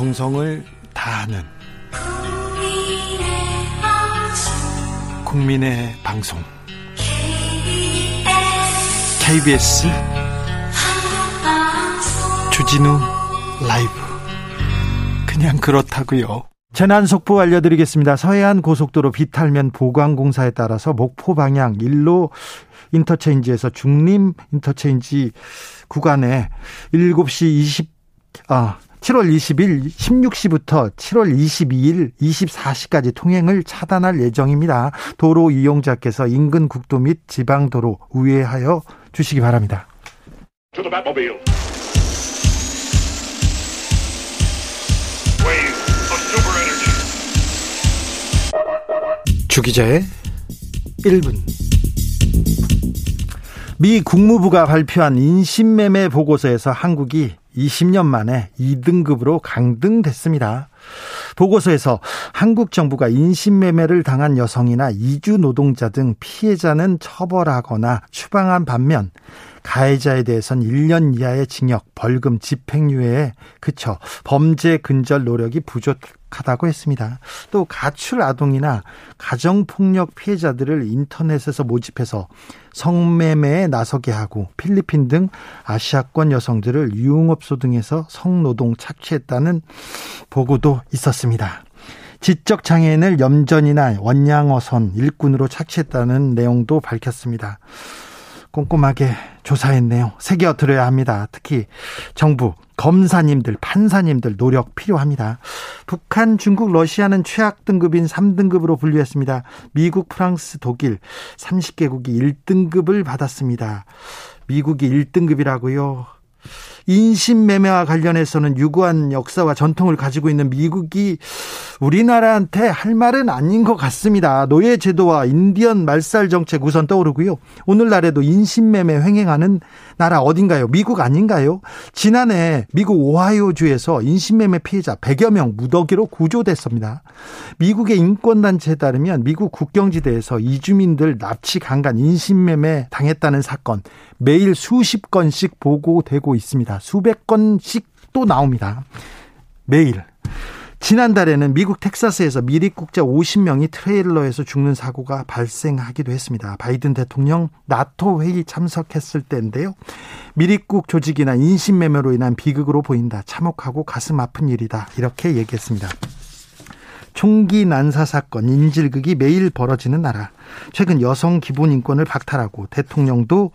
정성을 다하는 국민의 방송 KBS 주진우 라이브 그냥 그렇다고요. 재난 속보 알려드리겠습니다. 서해안 고속도로 비탈면 보강 공사에 따라서 목포 방향 일로 인터체인지에서 죽림 인터체인지 구간에 7시 20, 아, 7월 20일 16시부터 7월 22일 24시까지 통행을 차단할 예정입니다. 도로 이용자께서 인근 국도 및 지방도로 우회하여 주시기 바랍니다. 주기자의 1분 미 국무부가 발표한 인신매매 보고서에서 한국이 20년 만에 2등급으로 강등됐습니다. 보고서에서 한국 정부가 인신매매를 당한 여성이나 이주 노동자 등 피해자는 처벌하거나 추방한 반면 가해자에 대해선 1년 이하의 징역, 벌금, 집행유예에 그쳐 범죄 근절 노력이 부족하다고 했습니다. 또 가출 아동이나 가정폭력 피해자들을 인터넷에서 모집해서 성매매에 나서게 하고 필리핀 등 아시아권 여성들을 유흥업소 등에서 성노동 착취했다는 보고도 있었습니다. 지적 장애인을 염전이나 원양어선 일꾼으로 착취했다는 내용도 밝혔습니다. 꼼꼼하게 조사했네요. 새겨 들어야 합니다. 특히 정부, 검사님들, 판사님들 노력 필요합니다. 북한, 중국, 러시아는 최악 등급인 3등급으로 분류했습니다. 미국, 프랑스, 독일 30개국이 1등급을 받았습니다. 미국이 1등급이라고요. 인신매매와 관련해서는 유구한 역사와 전통을 가지고 있는 미국이 우리나라한테 할 말은 아닌 것 같습니다. 노예 제도와 인디언 말살 정책 우선 떠오르고요. 오늘날에도 인신매매 횡행하는 나라 어딘가요? 미국 아닌가요? 지난해 미국 오하이오주에서 인신매매 피해자 100여 명 무더기로 구조됐습니다. 미국의 인권단체에 따르면 미국 국경지대에서 이주민들 납치 강간 인신매매 당했다는 사건 매일 수십 건씩 보고되고 있습니다. 수백 건씩 또 나옵니다. 매일. 지난달에는 미국 텍사스에서 미립국자 50명이 트레일러에서 죽는 사고가 발생하기도 했습니다. 바이든 대통령 나토 회의 참석했을 때인데요. 미립국 조직이나 인신매매로 인한 비극으로 보인다. 참혹하고 가슴 아픈 일이다. 이렇게 얘기했습니다. 총기 난사 사건, 인질극이 매일 벌어지는 나라. 최근 여성 기본 인권을 박탈하고 대통령도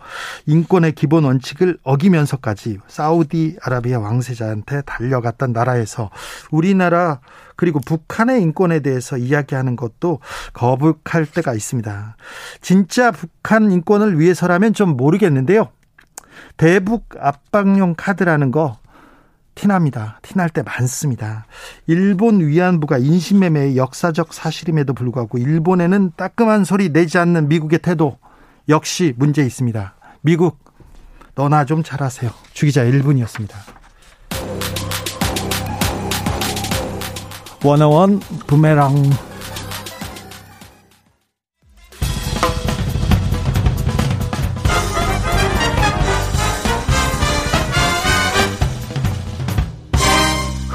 인권의 기본 원칙을 어기면서까지 사우디아라비아 왕세자한테 달려갔던 나라에서 우리나라 그리고 북한의 인권에 대해서 이야기하는 것도 거북할 때가 있습니다. 진짜 북한 인권을 위해서라면 좀 모르겠는데요. 대북 압박용 카드라는 거 티납니다. 티날 때 많습니다. 일본 위안부가 인신매매의 역사적 사실임에도 불구하고 일본에는 따끔한 소리 내지 않는 미국의 태도 역시 문제 있습니다. 미국 너나 좀 잘하세요. 주기자 1분이었습니다. 원어원 부메랑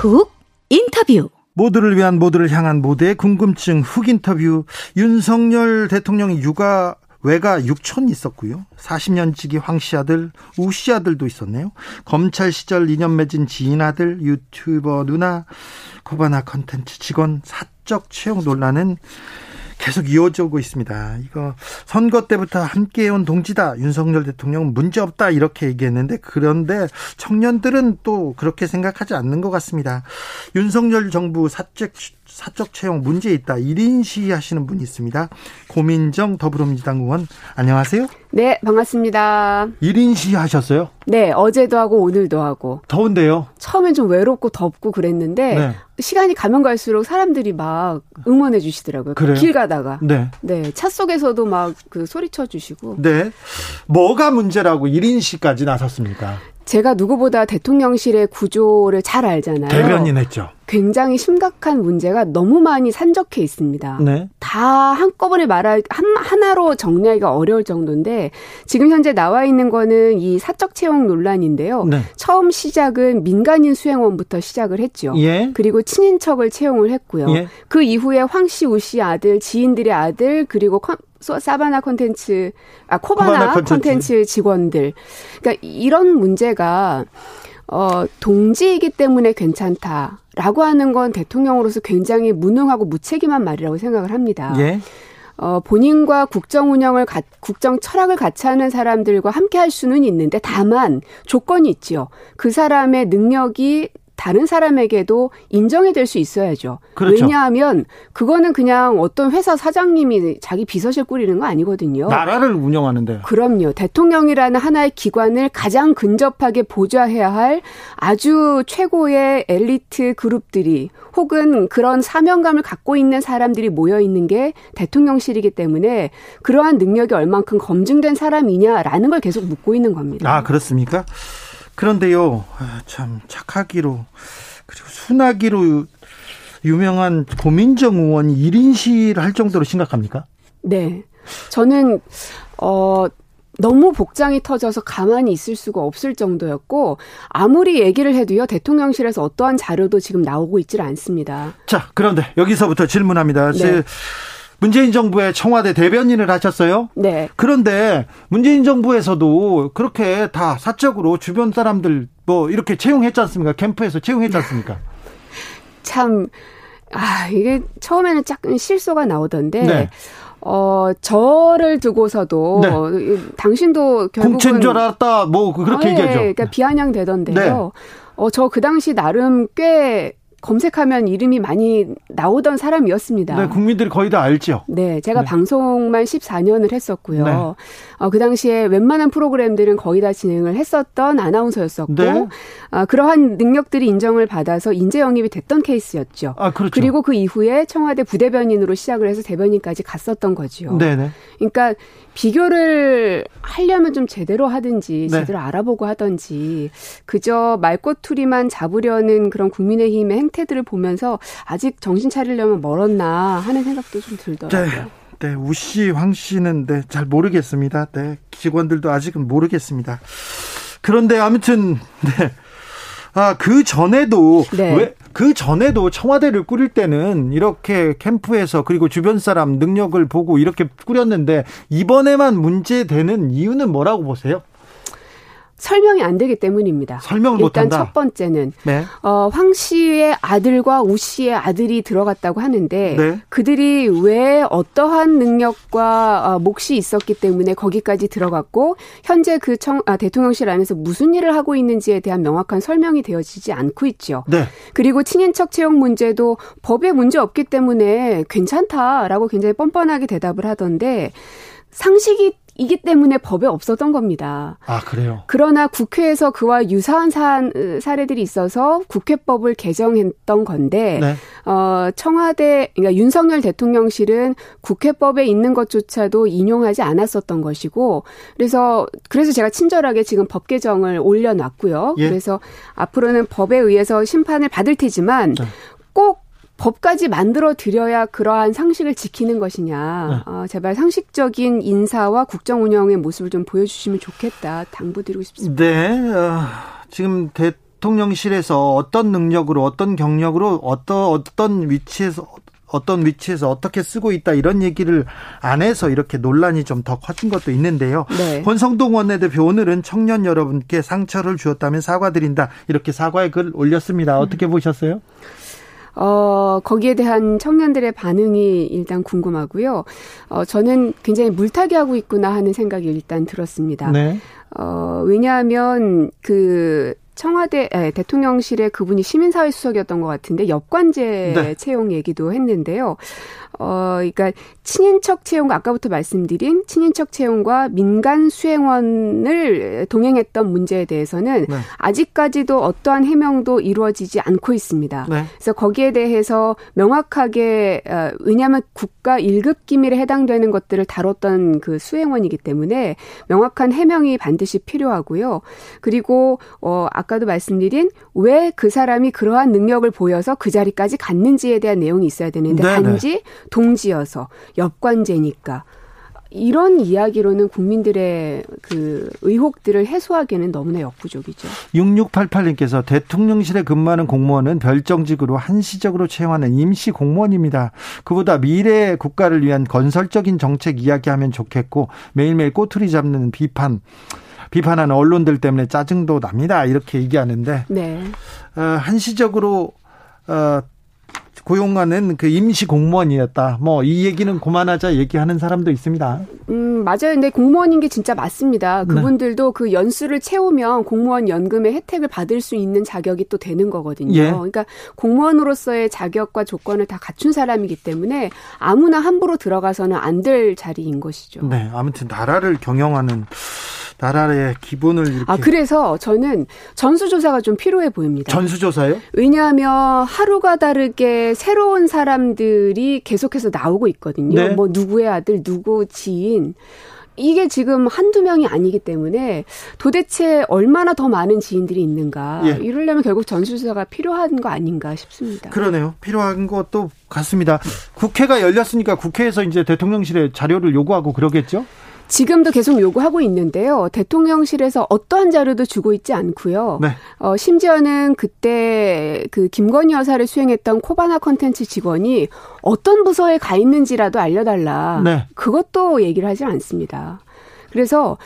훅 인터뷰 모두를 위한 모두를 향한 모두의 궁금증 훅 인터뷰 윤석열 대통령이 육아 외가 6촌 있었고요. 40년 지기 황씨 아들, 우씨 아들도 있었네요. 검찰 시절 인연 맺은 지인 아들, 유튜버 누나, 코바나 컨텐츠 직원 사적 채용 논란은 계속 이어지고 있습니다. 이거 선거 때부터 함께해온 동지다. 윤석열 대통령 문제 없다 이렇게 얘기했는데 그런데 청년들은 또 그렇게 생각하지 않는 것 같습니다. 윤석열 정부 사적 사적 채용 문제 있다. 1인 시위 하시는 분이 있습니다. 고민정 더불어민주당 의원 안녕하세요. 네, 반갑습니다. 1인 시위하셨어요? 네, 어제도 하고 오늘도 하고. 더운데요? 처음엔 좀 외롭고 덥고 그랬는데 네. 시간이 가면 갈수록 사람들이 막 응원해 주시더라고요. 그래요? 길 가다가. 네. 네, 차 속에서도 막 그 소리쳐 주시고. 네. 뭐가 문제라고 1인 시까지 나섰습니까? 제가 누구보다 대통령실의 구조를 잘 알잖아요. 대변인 했죠. 굉장히 심각한 문제가 너무 많이 산적해 있습니다. 네. 다 한꺼번에 말할 한, 하나로 정리하기가 어려울 정도인데 지금 현재 나와 있는 거는 이 사적 채용 논란인데요. 네. 처음 시작은 민간인 수행원부터 시작을 했죠. 예. 그리고 친인척을 채용을 했고요. 예. 그 이후에 황씨, 우씨 아들, 지인들의 아들 그리고 컨, 사바나 콘텐츠, 아, 코바나, 코바나 콘텐츠 직원들. 그러니까 이런 문제가 어, 동지이기 때문에 괜찮다 라고 하는 건 대통령으로서 굉장히 무능하고 무책임한 말이라고 생각을 합니다. 예. 어, 본인과 국정 운영을, 가, 국정 철학을 같이 하는 사람들과 함께 할 수는 있는데 다만 조건이 있지요. 그 사람의 능력이 다른 사람에게도 인정이 될 수 있어야죠. 그렇죠. 왜냐하면 그거는 그냥 어떤 회사 사장님이 자기 비서실 꾸리는 거 아니거든요. 나라를 운영하는데. 그럼요. 대통령이라는 하나의 기관을 가장 근접하게 보좌해야 할 아주 최고의 엘리트 그룹들이 혹은 그런 사명감을 갖고 있는 사람들이 모여 있는 게 대통령실이기 때문에 그러한 능력이 얼만큼 검증된 사람이냐라는 걸 계속 묻고 있는 겁니다. 아, 그렇습니까? 그런데요, 아, 참 착하기로 그리고 순하기로 유명한 고민정 의원이 1인 시위를 할 정도로 심각합니까? 네. 저는 어 너무 복장이 터져서 가만히 있을 수가 없을 정도였고 아무리 얘기를 해도요 대통령실에서 어떠한 자료도 지금 나오고 있질 않습니다. 자 그런데 여기서부터 질문합니다. 네. 문재인 정부의 청와대 대변인을 하셨어요. 네. 그런데 문재인 정부에서도 그렇게 다 사적으로 주변 사람들 뭐 이렇게 채용했지 않습니까? 캠프에서 채용했지 않습니까? 참, 아, 이게 처음에는 약간 실소가 나오던데. 네. 어, 저를 두고서도 네. 당신도 결국은 공채인 줄 알았다. 뭐 그렇게 아, 얘기하죠. 그러니까 비아냥되던데요. 네. 어, 저 그 당시 나름 꽤 검색하면 이름이 많이 나오던 사람이었습니다. 네, 국민들이 거의 다 알죠. 네, 제가 네. 방송만 14년을 했었고요. 네. 어, 그 당시에 웬만한 프로그램들은 거의 다 진행을 했었던 아나운서였었고, 네. 어, 그러한 능력들이 인정을 받아서 인재 영입이 됐던 케이스였죠. 아, 그렇죠. 그리고 그 이후에 청와대 부대변인으로 시작을 해서 대변인까지 갔었던 거지요. 네네. 그러니까 비교를 하려면 좀 제대로 하든지 네. 제대로 알아보고 하든지 그저 말꼬투리만 잡으려는 그런 국민의힘의 행태들을 보면서 아직 정신 차리려면 멀었나 하는 생각도 좀 들더라고요. 네. 네, 우 씨, 황 씨는 네, 잘 모르겠습니다. 네, 직원들도 아직은 모르겠습니다. 그런데 아무튼 네. 아, 그 전에도 네. 왜, 그 전에도 청와대를 꾸릴 때는 이렇게 캠프에서 그리고 주변 사람 능력을 보고 이렇게 꾸렸는데 이번에만 문제되는 이유는 뭐라고 보세요? 설명이 안 되기 때문입니다. 설명을 일단 못한다. 첫 번째는 네. 어, 황 씨의 아들과 우 씨의 아들이 들어갔다고 하는데 네. 그들이 왜 어떠한 능력과 어, 몫이 있었기 때문에 거기까지 들어갔고 현재 그 청, 아, 대통령실 안에서 무슨 일을 하고 있는지에 대한 명확한 설명이 되어지지 않고 있죠. 네. 그리고 친인척 채용 문제도 법에 문제 없기 때문에 괜찮다라고 굉장히 뻔뻔하게 대답을 하던데 상식이 이기 때문에 법에 없었던 겁니다. 아, 그래요? 그러나 국회에서 그와 유사한 사, 사례들이 있어서 국회법을 개정했던 건데, 네. 어, 청와대, 그러니까 윤석열 대통령실은 국회법에 있는 것조차도 인용하지 않았었던 것이고, 그래서, 그래서 제가 친절하게 지금 법 개정을 올려놨고요. 예. 그래서 앞으로는 법에 의해서 심판을 받을 테지만, 네. 꼭 법까지 만들어 드려야 그러한 상식을 지키는 것이냐. 네. 어, 제발 상식적인 인사와 국정 운영의 모습을 좀 보여주시면 좋겠다. 당부드리고 싶습니다. 네. 어, 지금 대통령실에서 어떤 능력으로 어떤 경력으로 어떤 어떤 위치에서 어떤 위치에서 어떻게 쓰고 있다 이런 얘기를 안 해서 이렇게 논란이 좀 더 커진 것도 있는데요. 네. 권성동 원내대표 오늘은 청년 여러분께 상처를 주었다면 사과드린다 이렇게 사과의 글 올렸습니다. 어떻게 음. 보셨어요? 어, 거기에 대한 청년들의 반응이 일단 궁금하고요. 어, 저는 굉장히 물타기 하고 있구나 하는 생각이 일단 들었습니다. 네. 어, 왜냐하면 그 청와대 에, 대통령실에 그분이 시민사회 수석이었던 것 같은데 역관제 네. 채용 얘기도 했는데요. 어, 그러니까 친인척 채용과 아까부터 말씀드린 친인척 채용과 민간 수행원을 동행했던 문제에 대해서는 네. 아직까지도 어떠한 해명도 이루어지지 않고 있습니다. 네. 그래서 거기에 대해서 명확하게 어, 왜냐하면 국가 1급 기밀에 해당되는 것들을 다뤘던 그 수행원이기 때문에 명확한 해명이 반드시 필요하고요. 그리고 어 아까도 말씀드린 왜 그 사람이 그러한 능력을 보여서 그 자리까지 갔는지에 대한 내용이 있어야 되는데 네네. 단지 동지여서 역관제니까 이런 이야기로는 국민들의 그 의혹들을 해소하기에는 너무나 역부족이죠. 6688님께서 대통령실에 근무하는 공무원은 별정직으로 한시적으로 채용하는 임시 공무원입니다. 그보다 미래 국가를 위한 건설적인 정책 이야기하면 좋겠고 매일매일 꼬투리 잡는 비판 비판하는 언론들 때문에 짜증도 납니다. 이렇게 얘기하는데 네. 어, 한시적으로 어, 고용하는 그 임시 공무원이었다. 뭐 이 얘기는 그만하자 얘기하는 사람도 있습니다. 음, 맞아요. 근데 공무원인 게 진짜 맞습니다. 네. 그분들도 네. 그 연수를 채우면 공무원 연금의 혜택을 받을 수 있는 자격이 또 되는 거거든요. 예. 그러니까 공무원으로서의 자격과 조건을 다 갖춘 사람이기 때문에 아무나 함부로 들어가서는 안 될 자리인 것이죠. 네. 아무튼 나라를 경영하는 나라의 기본을 이렇게. 아 그래서 저는 전수조사가 좀 필요해 보입니다. 전수조사요? 왜냐하면 하루가 다르게 새로운 사람들이 계속해서 나오고 있거든요. 네. 뭐 누구의 아들, 누구 지인. 이게 지금 한두 명이 아니기 때문에 도대체 얼마나 더 많은 지인들이 있는가. 예. 이러려면 결국 전수조사가 필요한 거 아닌가 싶습니다. 그러네요. 필요한 것도 같습니다. 국회가 열렸으니까 국회에서 이제 대통령실에 자료를 요구하고 그러겠죠? 지금도 계속 요구하고 있는데요. 대통령실에서 어떠한 자료도 주고 있지 않고요. 네. 어, 심지어는 그때 그 김건희 여사를 수행했던 코바나 컨텐츠 직원이 어떤 부서에 가 있는지라도 알려달라. 네. 그것도 얘기를 하지 않습니다. 그래서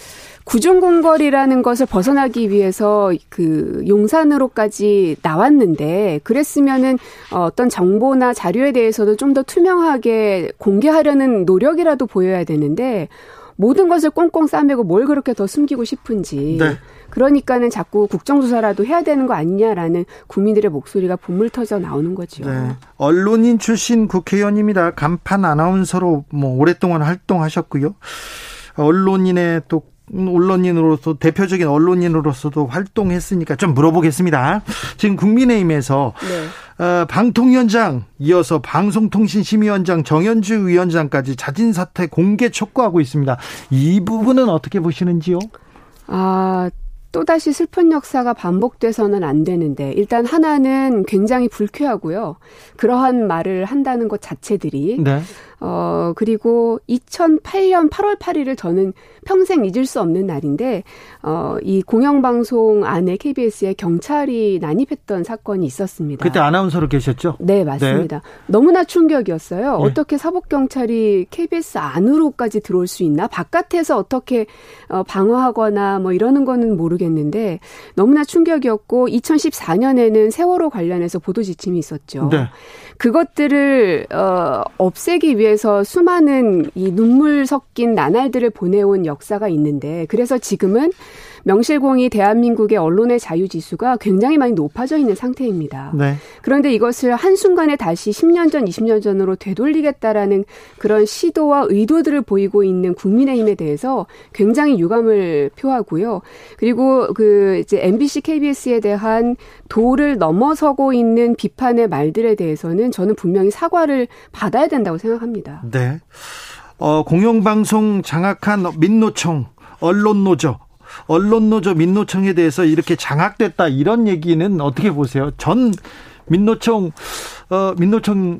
구중궁궐이라는 것을 벗어나기 위해서 그 용산으로까지 나왔는데 그랬으면은 어떤 정보나 자료에 대해서도 좀 더 투명하게 공개하려는 노력이라도 보여야 되는데 모든 것을 꽁꽁 싸매고 뭘 그렇게 더 숨기고 싶은지. 네. 그러니까는 자꾸 국정조사라도 해야 되는 거 아니냐라는 국민들의 목소리가 분물 터져 나오는 거죠. 네. 언론인 출신 국회의원입니다. 간판 아나운서로 뭐 오랫동안 활동하셨고요. 언론인의 또 언론인으로서 대표적인 언론인으로서도 활동했으니까 좀 물어보겠습니다. 지금 국민의힘에서 네. 어, 방통위원장 이어서 방송통신심의위원장 정현주 위원장까지 자진 사퇴 공개 촉구하고 있습니다. 이 부분은 어떻게 보시는지요? 아 또다시 슬픈 역사가 반복돼서는 안 되는데 일단 하나는 굉장히 불쾌하고요. 그러한 말을 한다는 것 자체들이 네. 어 그리고 2008년 8월 8일을 저는 평생 잊을 수 없는 날인데 어, 이 공영방송 안에 KBS에 경찰이 난입했던 사건이 있었습니다. 그때 아나운서로 계셨죠? 네, 맞습니다. 네. 너무나 충격이었어요. 네. 어떻게 사법 경찰이 KBS 안으로까지 들어올 수 있나? 바깥에서 어떻게 어, 방어하거나 뭐 이러는 거는 모르겠는데 너무나 충격이었고 2014년에는 세월호 관련해서 보도 지침이 있었죠. 네. 그것들을 어, 없애기 위해 서 수많은 이 눈물 섞인 나날들을 보내온 역사가 있는데 그래서 지금은 명실공히 대한민국의 언론의 자유 지수가 굉장히 많이 높아져 있는 상태입니다. 네. 그런데 이것을 한순간에 다시 10년 전, 20년 전으로 되돌리겠다라는 그런 시도와 의도들을 보이고 있는 국민의힘에 대해서 굉장히 유감을 표하고요. 그리고 그 이제 MBC, KBS에 대한 도를 넘어서고 있는 비판의 말들에 대해서는 저는 분명히 사과를 받아야 된다고 생각합니다. 네. 어, 공영방송 장악한 민노총, 언론노조, 언론노조 민노총에 대해서 이렇게 장악됐다 이런 얘기는 어떻게 보세요? 전 민노총 어 민노총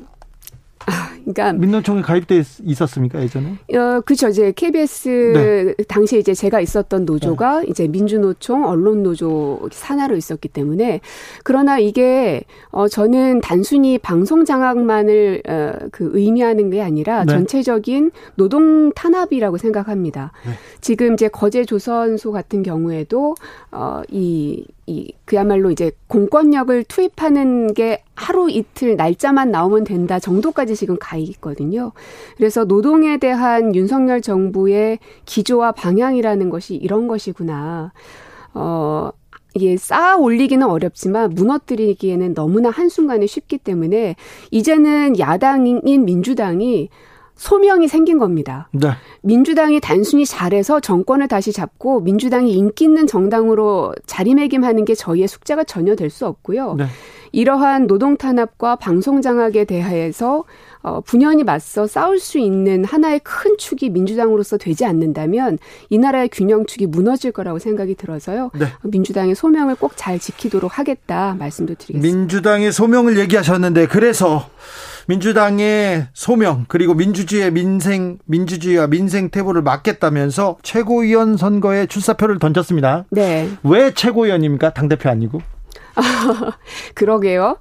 그러니까 민노총에 가입돼 있었습니까 예전에? 어 그렇죠. 이제 KBS 네. 당시에 이제 제가 있었던 노조가 네. 이제 민주노총, 언론 노조 산하로 있었기 때문에 그러나 이게 어 저는 단순히 방송 장악만을 어 그 의미하는 게 아니라 네. 전체적인 노동 탄압이라고 생각합니다. 네. 지금 이제 거제 조선소 같은 경우에도 어이 이 그야말로 이제 공권력을 투입하는 게 하루 이틀 날짜만 나오면 된다 정도까지 지금 가 있거든요. 그래서 노동에 대한 윤석열 정부의 기조와 방향이라는 것이 이런 것이구나. 어, 이게 쌓아 올리기는 어렵지만 무너뜨리기에는 너무나 한순간에 쉽기 때문에 이제는 야당인 민주당이 소명이 생긴 겁니다. 네. 민주당이 단순히 잘해서 정권을 다시 잡고 민주당이 인기 있는 정당으로 자리매김하는 게 저희의 숙제가 전혀 될 수 없고요. 네. 이러한 노동 탄압과 방송 장악에 대해서 어, 분연히 맞서 싸울 수 있는 하나의 큰 축이 민주당으로서 되지 않는다면 이 나라의 균형축이 무너질 거라고 생각이 들어서요. 네. 민주당의 소명을 꼭 잘 지키도록 하겠다 말씀도 드리겠습니다. 민주당의 소명을 얘기하셨는데 그래서 민주당의 소명 그리고 민주주의의 민생 민주주의와 민생 태보를 막겠다면서 최고위원 선거에 출사표를 던졌습니다. 네. 왜 최고위원입니까? 당 대표 아니고? 그러게요.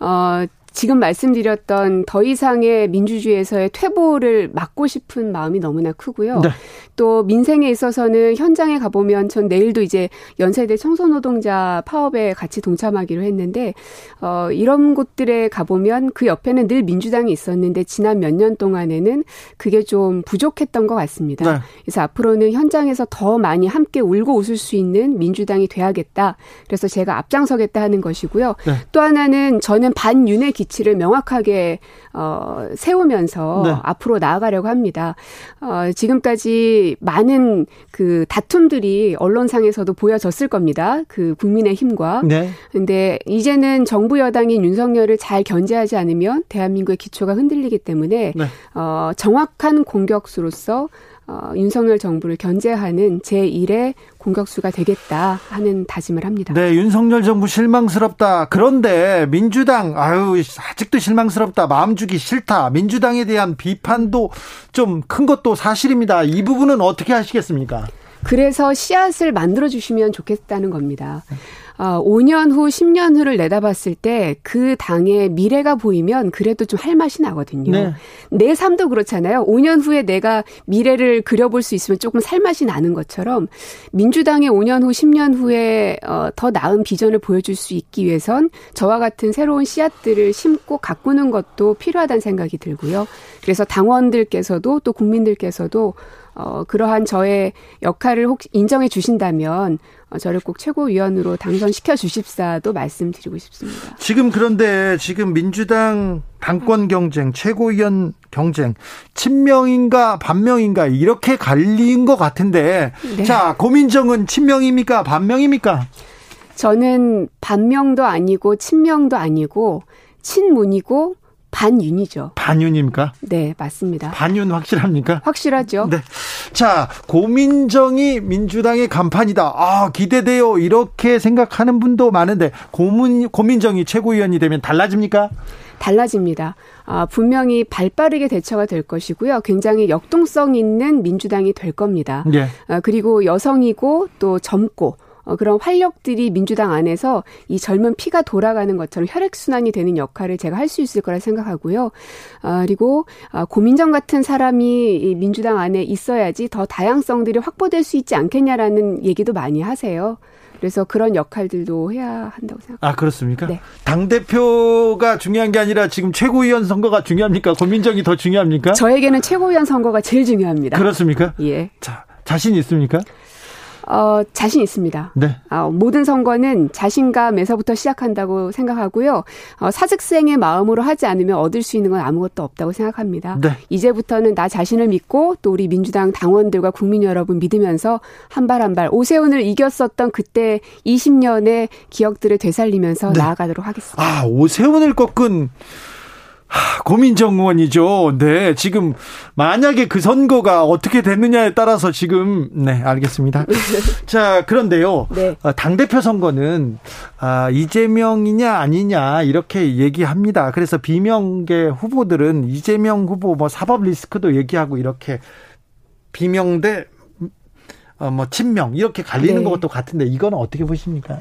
어, 지금 말씀드렸던 더 이상의 민주주의에서의 퇴보를 막고 싶은 마음이 너무나 크고요. 네. 또 민생에 있어서는 현장에 가보면 전 내일도 이제 연세대 청소노동자 파업에 같이 동참하기로 했는데 어 이런 곳들에 가보면 그 옆에는 늘 민주당이 있었는데 지난 몇 년 동안에는 그게 좀 부족했던 것 같습니다. 네. 그래서 앞으로는 현장에서 더 많이 함께 울고 웃을 수 있는 민주당이 돼야겠다. 그래서 제가 앞장서겠다 하는 것이고요. 네. 또 하나는 저는 반윤의 기 치를 명확하게 어 세우면서 네. 앞으로 나아가려고 합니다. 어 지금까지 많은 그 다툼들이 언론상에서도 보여졌을 겁니다. 그 국민의 힘과. 네. 근데 이제는 정부 여당인 윤석열을 잘 견제하지 않으면 대한민국의 기초가 흔들리기 때문에 네. 어 정확한 공격수로서 어, 윤석열 정부를 견제하는 제1의 공격수가 되겠다 하는 다짐을 합니다. 네, 윤석열 정부 실망스럽다. 그런데 민주당 아유 아직도 실망스럽다. 마음 주기 싫다. 민주당에 대한 비판도 좀 큰 것도 사실입니다. 이 부분은 어떻게 하시겠습니까? 그래서 씨앗을 만들어 주시면 좋겠다는 겁니다. 어, 5년 후, 10년 후를 내다봤을 때 그 당의 미래가 보이면 그래도 좀 할 맛이 나거든요. 네. 내 삶도 그렇잖아요. 5년 후에 내가 미래를 그려볼 수 있으면 조금 살 맛이 나는 것처럼 민주당의 5년 후, 10년 후에 어, 더 나은 비전을 보여줄 수 있기 위해선 저와 같은 새로운 씨앗들을 심고 가꾸는 것도 필요하다는 생각이 들고요. 그래서 당원들께서도 또 국민들께서도 어, 그러한 저의 역할을 혹 인정해 주신다면 어, 저를 꼭 최고위원으로 당선시켜 주십사도 말씀드리고 싶습니다. 지금 그런데 지금 민주당 당권 경쟁, 최고위원 경쟁, 친명인가 반명인가 이렇게 갈린 것 같은데 네. 자 고민정은 친명입니까 반명입니까? 저는 반명도 아니고 친명도 아니고 친문이고 반윤이죠. 반윤입니까? 네, 맞습니다. 반윤 확실합니까? 확실하죠. 네. 자, 고민정이 민주당의 간판이다. 아, 기대돼요. 이렇게 생각하는 분도 많은데 고민 고민정이 최고위원이 되면 달라집니까? 달라집니다. 아, 분명히 발 빠르게 대처가 될 것이고요. 굉장히 역동성 있는 민주당이 될 겁니다. 네. 아, 그리고 여성이고 또 젊고 어, 그런 활력들이 민주당 안에서 이 젊은 피가 돌아가는 것처럼 혈액순환이 되는 역할을 제가 할 수 있을 거라 생각하고요. 아, 그리고 아, 고민정 같은 사람이 이 민주당 안에 있어야지 더 다양성들이 확보될 수 있지 않겠냐라는 얘기도 많이 하세요. 그래서 그런 역할들도 해야 한다고 생각합니다. 아, 그렇습니까? 네. 당 대표가 중요한 게 아니라 지금 최고위원 선거가 중요합니까? 고민정이 더 중요합니까? 저에게는 최고위원 선거가 제일 중요합니다. 그렇습니까? 예. 자, 자신 있습니까? 어, 자신 있습니다. 네. 어, 모든 선거는 자신감에서부터 시작한다고 생각하고요. 어, 사직생의 마음으로 하지 않으면 얻을 수 있는 건 아무것도 없다고 생각합니다. 네. 이제부터는 나 자신을 믿고 또 우리 민주당 당원들과 국민 여러분 믿으면서 한 발 한 발 오세훈을 이겼었던 그때 20년의 기억들을 되살리면서 네. 나아가도록 하겠습니다. 아, 오세훈을 꺾은 고민정 의원이죠. 네, 지금 만약에 그 선거가 어떻게 됐느냐에 따라서 지금 네 알겠습니다. 자 그런데요, 네. 어, 당 대표 선거는 아, 이재명이냐 아니냐 이렇게 얘기합니다. 그래서 비명계 후보들은 이재명 후보 뭐 사법 리스크도 얘기하고 이렇게 비명 대 어, 뭐 친명 이렇게 갈리는 네. 것도 같은데 이거는 어떻게 보십니까?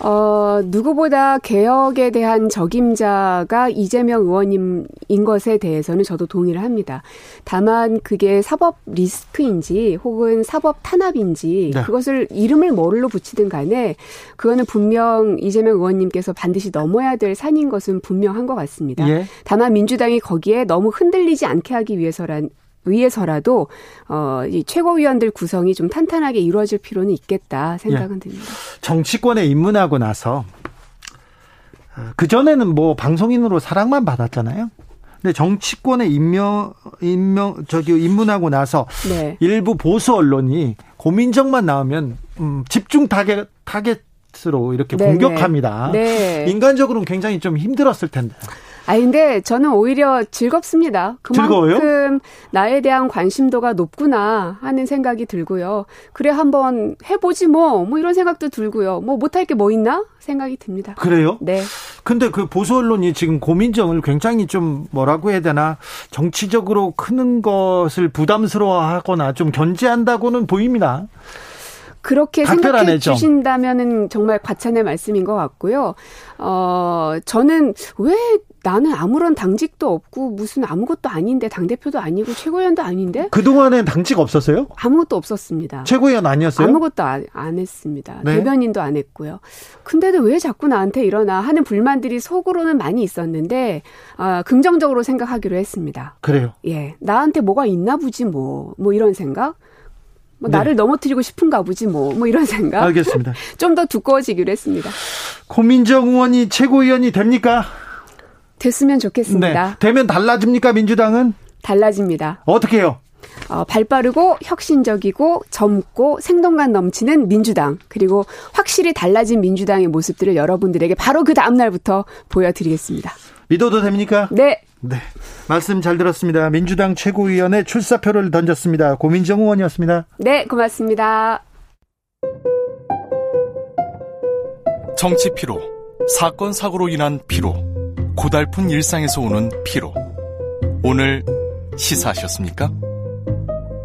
어, 누구보다 개혁에 대한 적임자가 이재명 의원님인 것에 대해서는 저도 동의를 합니다. 다만 그게 사법 리스크인지 혹은 사법 탄압인지 네. 그것을 이름을 뭐로 붙이든 간에 그거는 분명 이재명 의원님께서 반드시 넘어야 될 산인 것은 분명한 것 같습니다. 예. 다만 민주당이 거기에 너무 흔들리지 않게 하기 위해서란 위해서라도 어, 이 최고위원들 구성이 좀 탄탄하게 이루어질 필요는 있겠다 생각은 예. 듭니다. 정치권에 입문하고 나서 어, 그 전에는 뭐 방송인으로 사랑만 받았잖아요. 근데 정치권에 임명 임명 저기 입문하고 나서 네. 일부 보수 언론이 고민정만 나오면 음, 집중 타겟 타겟으로 이렇게 네네. 공격합니다. 네. 인간적으로는 굉장히 좀 힘들었을 텐데. 아 근데 저는 오히려 즐겁습니다. 그만큼 즐거워요? 나에 대한 관심도가 높구나 하는 생각이 들고요. 그래 한번 해보지 뭐, 뭐 이런 생각도 들고요. 뭐 못할 게 뭐 있나 생각이 듭니다. 그래요? 네. 근데 그 보수 언론이 지금 고민정을 굉장히 좀 뭐라고 해야 되나 정치적으로 크는 것을 부담스러워하거나 좀 견제한다고는 보입니다. 그렇게 생각해 주신다면은 정말 과찬의 말씀인 것 같고요. 어, 저는 왜 나는 아무런 당직도 없고 무슨 아무것도 아닌데 당 대표도 아니고 최고위원도 아닌데? 그 동안엔 당직 없었어요? 아무것도 없었습니다. 최고위원 아니었어요? 아무것도 안, 안 했습니다. 네. 대변인도 안 했고요. 근데도 왜 자꾸 나한테 일어나 하는 불만들이 속으로는 많이 있었는데 아, 긍정적으로 생각하기로 했습니다. 그래요? 예. 나한테 뭐가 있나 보지 뭐. 뭐 이런 생각? 뭐 네. 나를 넘어뜨리고 싶은가 보지 뭐, 뭐 이런 생각. 알겠습니다. 좀 더 두꺼워지기로 했습니다. 고민정 의원이 최고위원이 됩니까? 됐으면 좋겠습니다. 네. 되면 달라집니까 민주당은? 달라집니다. 어떻게 해요? 어, 발빠르고 혁신적이고 젊고 생동감 넘치는 민주당 그리고 확실히 달라진 민주당의 모습들을 여러분들에게 바로 그 다음 날부터 보여드리겠습니다. 믿어도 됩니까? 네. 네. 말씀 잘 들었습니다. 민주당 최고위원회 출사표를 던졌습니다. 고민정 의원이었습니다. 네, 고맙습니다. 정치 피로, 사건 사고로 인한 피로, 고달픈 일상에서 오는 피로. 오늘 시사하셨습니까?